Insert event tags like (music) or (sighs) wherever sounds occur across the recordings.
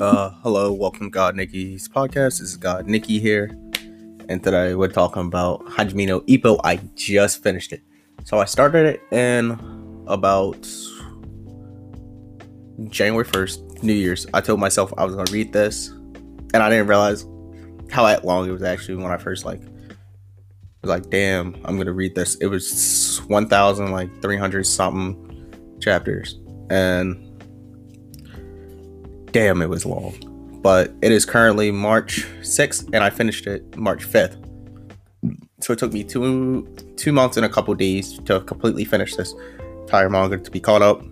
Uh, hello, welcome God Nikki's podcast. This is God Nikki here, and today we're talking about Hajime no Ippo. I just finished it, so I started it in about January first, New Year's. I told myself I was gonna read this, and I didn't realize how long it was actually when I first like was like, damn, I'm gonna read this. It was one thousand like three hundred something chapters, and damn, it was long. But it is currently March 6th, and I finished it March 5th. So it took me two two months and a couple days to completely finish this entire manga to be caught up.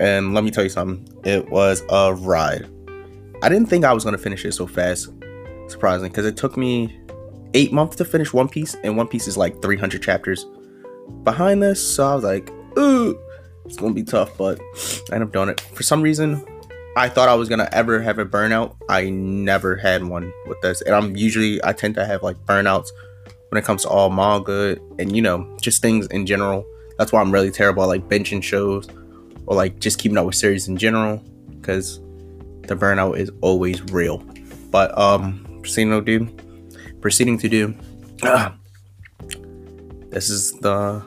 And let me tell you something, it was a ride. I didn't think I was gonna finish it so fast, surprisingly, because it took me eight months to finish One Piece, and One Piece is like 300 chapters behind this. So I was like, ooh, it's gonna be tough, but I ended up doing it. For some reason, I thought I was gonna ever have a burnout. I never had one with this, and I'm usually I tend to have like burnouts when it comes to all manga and you know just things in general. That's why I'm really terrible at like benching shows or like just keeping up with series in general because the burnout is always real. But um, proceeding to do, proceeding to do. Uh, this is the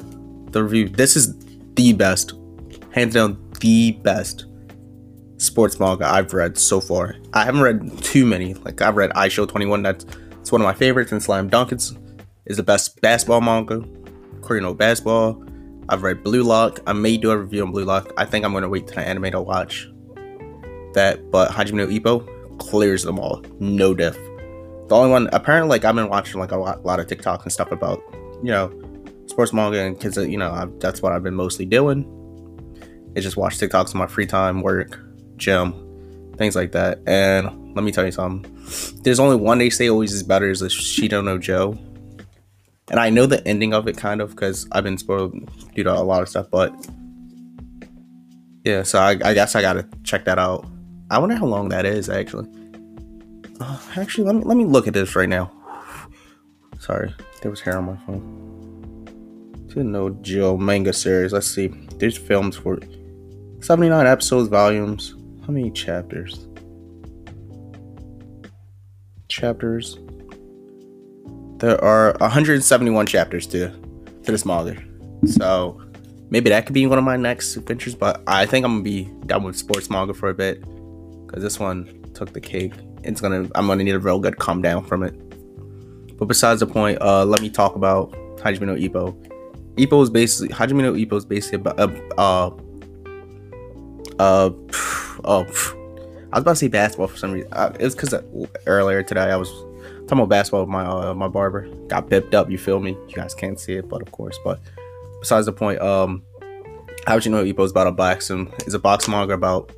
the review. This is the best, hands down, the best sports manga I've read so far. I haven't read too many. Like I've read Eyeshield 21. That's it's one of my favorites. And Slam Dunk is, is the best basketball manga. Korean basketball. I've read Blue Lock. I may do a review on Blue Lock. I think I'm gonna wait till the anime to watch that. But Hajime no Ippo clears them all. No diff. The only one apparently like I've been watching like a lot, lot of TikToks and stuff about you know sports manga and because you know I've, that's what I've been mostly doing. Is just watch TikToks in my free time, work, gym, things like that. And let me tell you something. There's only one they say always is better is Ashita no Joe. And I know the ending of it kind of because I've been spoiled due to a lot of stuff, but yeah, so I, I guess I gotta check that out. I wonder how long that is actually. Uh, actually, let me let me look at this right now. Sorry, there was hair on my phone. To no Joe manga series. Let's see. There's films for 79 episodes, volumes. How many chapters? Chapters. There are 171 chapters to to this manga. So maybe that could be one of my next adventures, but I think I'm gonna be done with sports manga for a bit. Cause this one took the cake. It's gonna I'm gonna need a real good calm down from it. But besides the point, uh let me talk about Hajime no Ippo. Ippo is basically Hajime no Ippo is basically about uh, uh uh oh, I was about to say basketball for some reason. Uh, it was because earlier today I was talking about basketball with my uh, my barber. Got bipped up. You feel me? You guys can't see it, but of course. But besides the point, um, how would you know is about a boxing? Is a box manga about?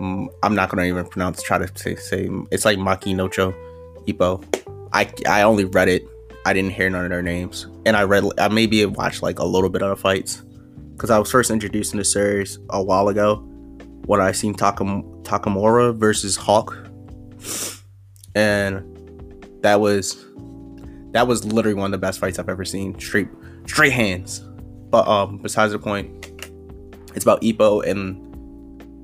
Um, I'm not gonna even pronounce. Try to say, say it's like Maki Nocho Ippo. I I only read it. I didn't hear none of their names, and I read. I maybe watched like a little bit of the fights because I was first introduced in the series a while ago when I seen Takam- Takamura versus Hawk, and that was that was literally one of the best fights I've ever seen. Straight straight hands. But um, besides the point, it's about Ippo and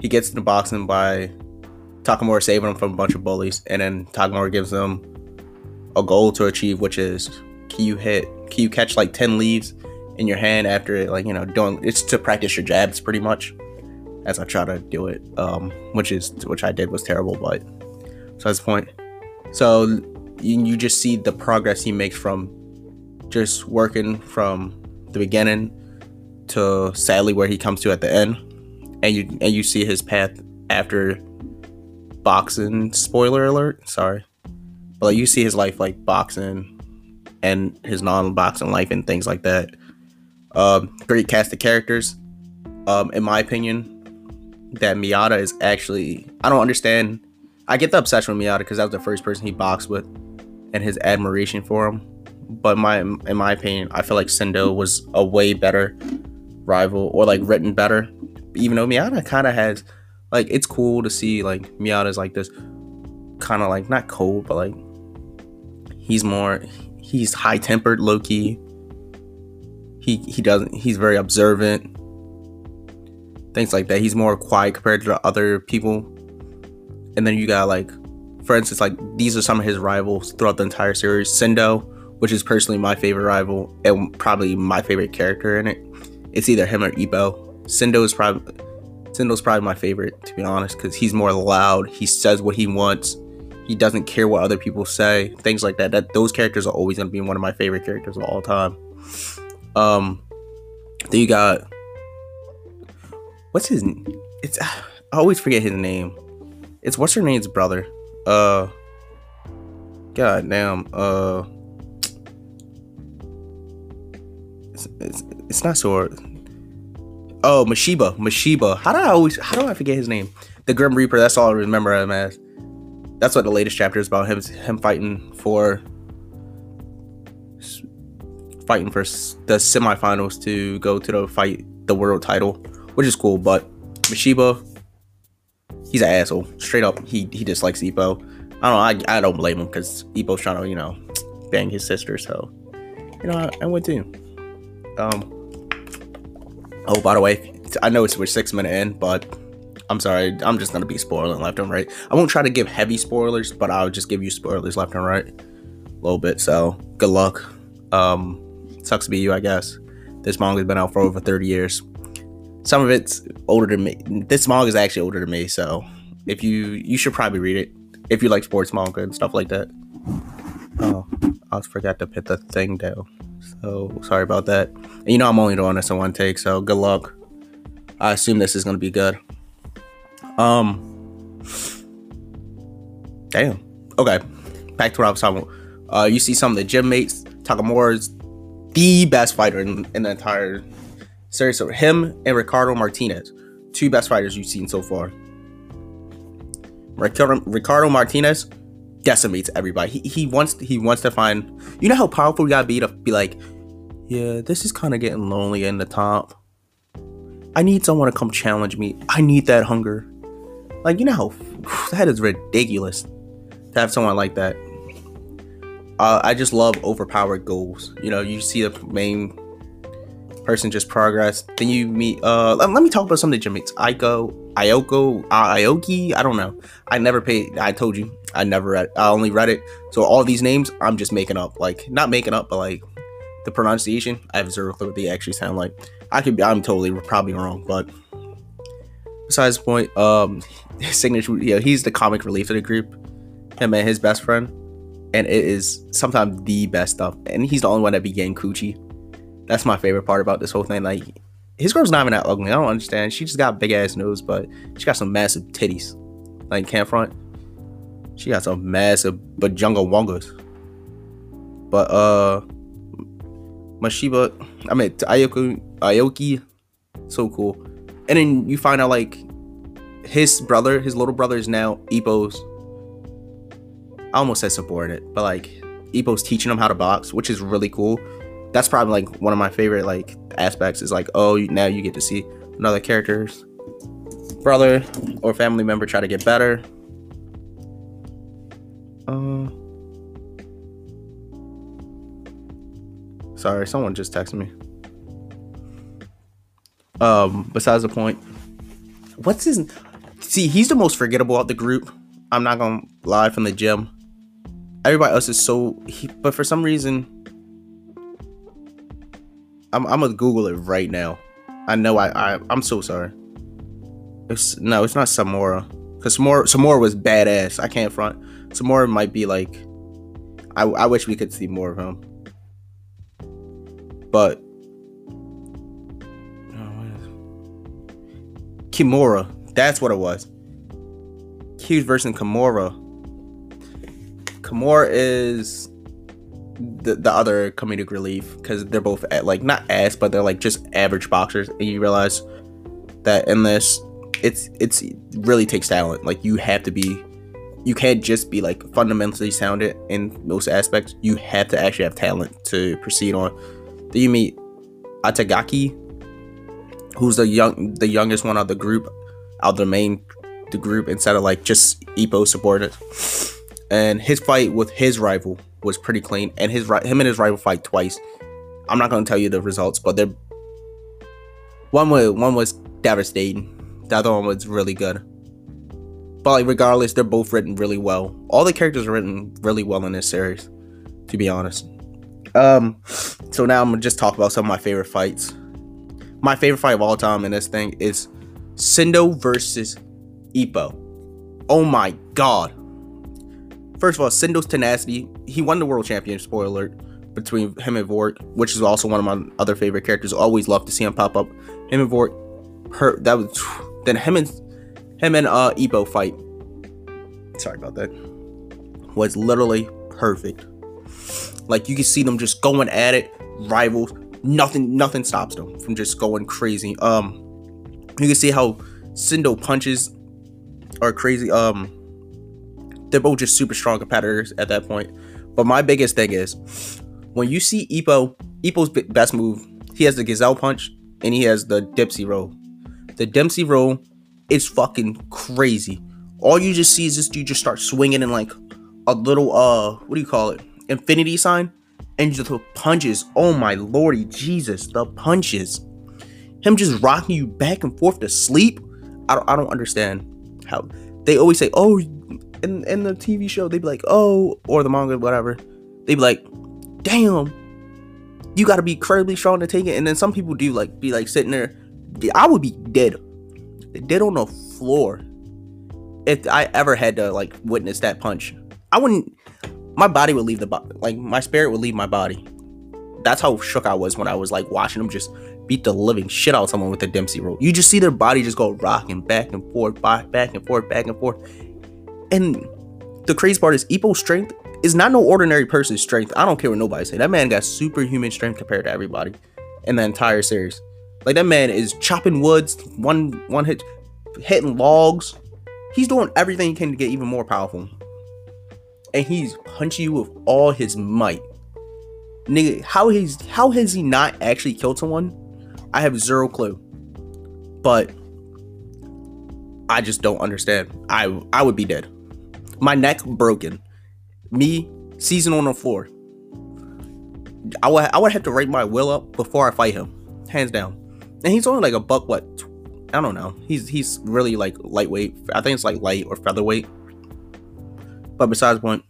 he gets into boxing by Takamura saving him from a bunch of bullies, and then Takamura gives him a goal to achieve, which is can you hit, can you catch like ten leaves in your hand after like you know doing it's to practice your jabs pretty much as I try to do it, um, which is which I did was terrible, but so that's the point. So you, you just see the progress he makes from just working from the beginning to sadly where he comes to at the end, and you and you see his path after boxing. Spoiler alert, sorry, but you see his life like boxing and his non-boxing life and things like that. Um, great cast of characters. Um, in my opinion, that Miyata is actually I don't understand. I get the obsession with Miyata because that was the first person he boxed with, and his admiration for him. But my in my opinion, I feel like Sendo was a way better rival or like written better. Even though Miyata kind of has like it's cool to see like Miyata's like this kind of like not cold, but like he's more he's high tempered, low key. He he doesn't he's very observant things like that. He's more quiet compared to the other people. and then you got like, for instance, like these are some of his rivals throughout the entire series. Sendo, which is personally my favorite rival and probably my favorite character in it. It's either him or Ebo. Sendo is probably Sendo's probably my favorite to be honest, because he's more loud. He says what he wants. He doesn't care what other people say. Things like that. That those characters are always gonna be one of my favorite characters of all time. Um, then you got what's his? It's (sighs) I always forget his name. It's what's her name's brother. Uh, god damn. Uh, it's, it's, it's not so. Oh, Mashiba. Mashiba. How do I always? How do I forget his name? The Grim Reaper. That's all I remember him as. That's what the latest chapter is about. Him, him fighting for, fighting for the semifinals to go to the fight the world title, which is cool. But Mashiba, he's an asshole. Straight up, he he dislikes Ippo. I don't know. I, I don't blame him because Ippo's trying to you know bang his sister. So you know I, I went to. Um. Oh, by the way, I know it's we're six minute in, but I'm sorry. I'm just gonna be spoiling left and right. I won't try to give heavy spoilers, but I'll just give you spoilers left and right, a little bit. So good luck. Um, sucks to be you, I guess. This manga's been out for over 30 years. Some of it's older than me. This manga is actually older than me, so if you you should probably read it if you like sports manga and stuff like that. Oh, I forgot to put the thing down. So sorry about that. And you know I'm only doing this in one take, so good luck. I assume this is gonna be good. Um. Damn. Okay. Back to what I was talking about. Uh, you see some of the gym mates. Takamura is the best fighter in, in the entire series. So him and Ricardo Martinez, two best fighters you've seen so far. Ricardo, Ricardo Martinez decimates everybody. He, he wants he wants to find. You know how powerful you gotta be to be like, yeah, this is kind of getting lonely in the top. I need someone to come challenge me. I need that hunger. Like, you know how (sighs) that is ridiculous to have someone like that. Uh, I just love overpowered goals. You know, you see the main person just progress. Then you meet. Uh, let, let me talk about some of the gym mates. Aiko, uh, Aoki. I don't know. I never paid. I told you, I never read. I only read it. So all these names, I'm just making up. Like not making up, but like the pronunciation. I have zero clue what they actually sound like. I could be. I'm totally probably wrong, but besides the point, um, (laughs) his signature. Yeah, he's the comic relief of the group. Him and his best friend, and it is sometimes the best stuff. And he's the only one that be getting coochie. That's my favorite part about this whole thing. Like, his girl's not even that ugly. I don't understand. She just got big ass nose, but she got some massive titties. Like can front. She got some massive bajunga wongas. But uh Mashiba, I mean Ayoki, Aoki, so cool. And then you find out like his brother, his little brother is now Ippo's. I almost said subordinate, but like Ippo's teaching him how to box, which is really cool. That's probably like one of my favorite like aspects. Is like, oh, now you get to see another character's brother or family member try to get better. Uh, sorry, someone just texted me. Um, besides the point, what's his? See, he's the most forgettable of the group. I'm not gonna lie from the gym. Everybody else is so, he, but for some reason, I'm, I'm gonna Google it right now. I know I, I I'm so sorry. It's no, it's not Samora. Cause Samora Samora was badass. I can't front. Samora might be like. I I wish we could see more of him. But. Kimura. That's what it was. Huge versus Kimura. Kimura is the, the other comedic relief because they're both like not ass, but they're like just average boxers, and you realize that in this, it's it's it really takes talent. Like you have to be, you can't just be like fundamentally sounded in most aspects. You have to actually have talent to proceed on. Then you meet Atagaki, who's the young the youngest one of the group, out of the main the group instead of like just Ippo supported. And his fight with his rival was pretty clean, and his him and his rival fight twice. I'm not gonna tell you the results, but they're one was one was devastating. The other one was really good. but like regardless, they're both written really well. All the characters are written really well in this series, to be honest. Um, so now I'm gonna just talk about some of my favorite fights. My favorite fight of all time in this thing is Sendo versus Ippo. Oh my god. First of all, Sendo's tenacity. He won the world champion, spoiler alert, between him and Vork, which is also one of my other favorite characters. Always love to see him pop up. Him and Vork, her that was (sighs) then him and him and uh Ippo fight. Sorry about that. Was literally perfect. Like you can see them just going at it, rivals. Nothing, nothing stops them from just going crazy. Um, you can see how Sendo punches are crazy. Um, they're both just super strong competitors at that point. But my biggest thing is when you see Ippo, Ippo's best move, he has the gazelle punch and he has the Dempsey roll. The Dempsey roll is fucking crazy. All you just see is this dude just start swinging in like a little uh, what do you call it? Infinity sign, and just the punches. Oh my lordy Jesus, the punches. Him just rocking you back and forth to sleep. I don't, I don't understand how they always say, oh, in, in the TV show, they'd be like, oh, or the manga, whatever. They'd be like, damn, you gotta be incredibly strong to take it. And then some people do like be like sitting there. I would be dead, dead on the floor if I ever had to like witness that punch. I wouldn't. My body would leave the body. Like my spirit would leave my body. That's how shook I was when I was like watching them just beat the living shit out of someone with a Dempsey roll. You just see their body just go rocking back and forth, back and forth, back and forth. And the crazy part is Ippo's strength is not no ordinary person's strength. I don't care what nobody say. That man got superhuman strength compared to everybody in the entire series. Like that man is chopping woods, one one hit, hitting logs. He's doing everything he can to get even more powerful. And he's punching you with all his might. Nigga, how he's how has he not actually killed someone? I have zero clue. But I just don't understand. I I would be dead. My neck broken. Me season on the floor. I would I would have to write my will up before I fight him. Hands down. And he's only like a buck what I don't know. He's he's really like lightweight. I think it's like light or featherweight. But besides point,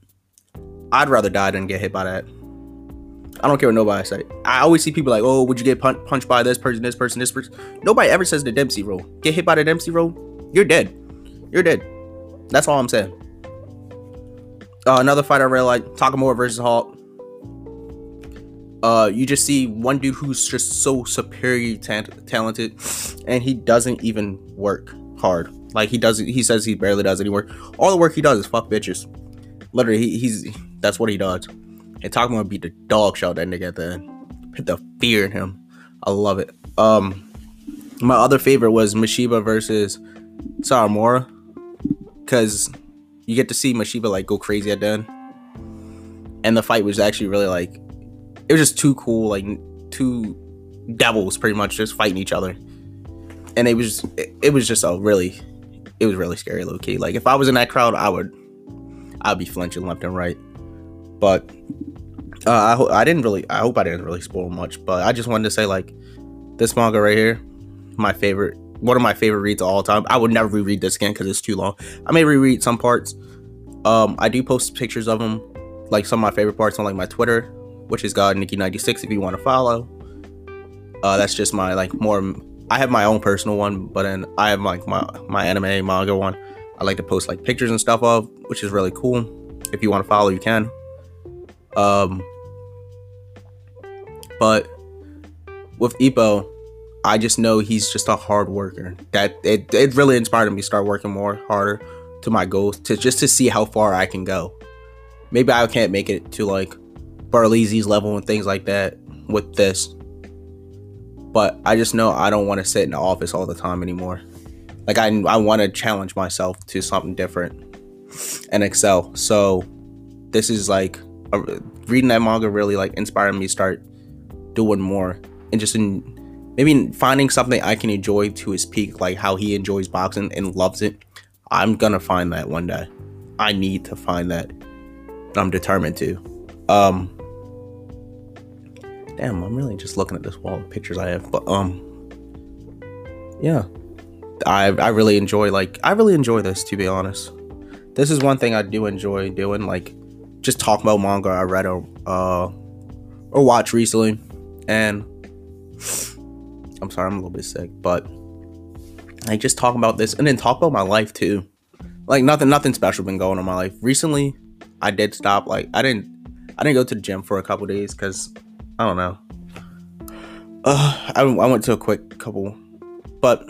I'd rather die than get hit by that. I don't care what nobody say. I always see people like, oh, would you get pun- punched by this person, this person, this person? Nobody ever says the Dempsey roll. Get hit by the Dempsey roll, you're dead. You're dead. That's all I'm saying. Uh, another fight I really like, Takamura versus Hulk. Uh, you just see one dude who's just so superior ta- talented, and he doesn't even work hard. Like he doesn't. He says he barely does any work. All the work he does is fuck bitches. Literally, he, he's that's what he does. And Takamura beat the dog shot that nigga at the end. Put the fear in him. I love it. Um, my other favorite was Mashiba versus Sawamura, because you get to see Mashiba like go crazy at the end, and the fight was actually really like it was just too cool, like two devils pretty much just fighting each other, and it was it, it was just a really it was really scary low key. Like if I was in that crowd, I would I'd be flinching left and right, but. Uh, I, ho- I didn't really I hope I didn't really spoil much, but I just wanted to say like this manga right here, my favorite one of my favorite reads of all time. I would never reread this again because it's too long. I may reread some parts. Um, I do post pictures of them, like some of my favorite parts on like my Twitter, which is God Nikki ninety six. If you want to follow, uh, that's just my like more. I have my own personal one, but then I have like my my anime manga one. I like to post like pictures and stuff of, which is really cool. If you want to follow, you can. Um, but with Ippo, I just know he's just a hard worker. That it, it really inspired me to start working more harder to my goals to just to see how far I can go. Maybe I can't make it to like Barleezy's level and things like that with this. But I just know I don't want to sit in the office all the time anymore. Like I I want to challenge myself to something different and excel. So this is like a, reading that manga really like inspired me to start doing more and just in maybe finding something I can enjoy to his peak, like how he enjoys boxing and loves it. I'm gonna find that one day. I need to find that. I'm determined to. Um Damn, I'm really just looking at this wall of pictures I have. But um yeah. I I really enjoy like I really enjoy this to be honest. This is one thing I do enjoy doing, like just talk about manga I read or uh or watch recently. And I'm sorry, I'm a little bit sick, but like just talk about this and then talk about my life too. Like nothing nothing special been going on in my life. Recently I did stop like I didn't I didn't go to the gym for a couple days because I don't know. Uh, (sighs) I, I went to a quick couple, but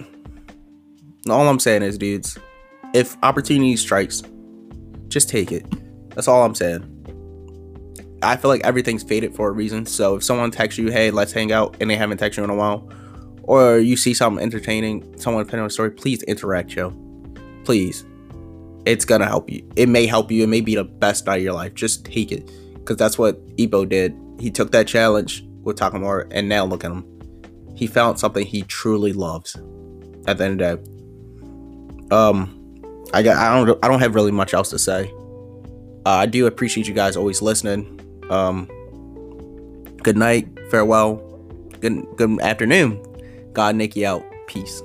all I'm saying is, dudes, if opportunity strikes, just take it. That's all I'm saying. I feel like everything's faded for a reason. So if someone texts you, "Hey, let's hang out," and they haven't texted you in a while, or you see something entertaining, someone putting on a story, please interact, yo. Please, it's gonna help you. It may help you. It may be the best night of your life. Just take it, because that's what Ippo did. He took that challenge with Takamura, and now look at him. He found something he truly loves. At the end of the day um i got i don't i don't have really much else to say uh, i do appreciate you guys always listening um good night farewell good good afternoon god nikki out. Peace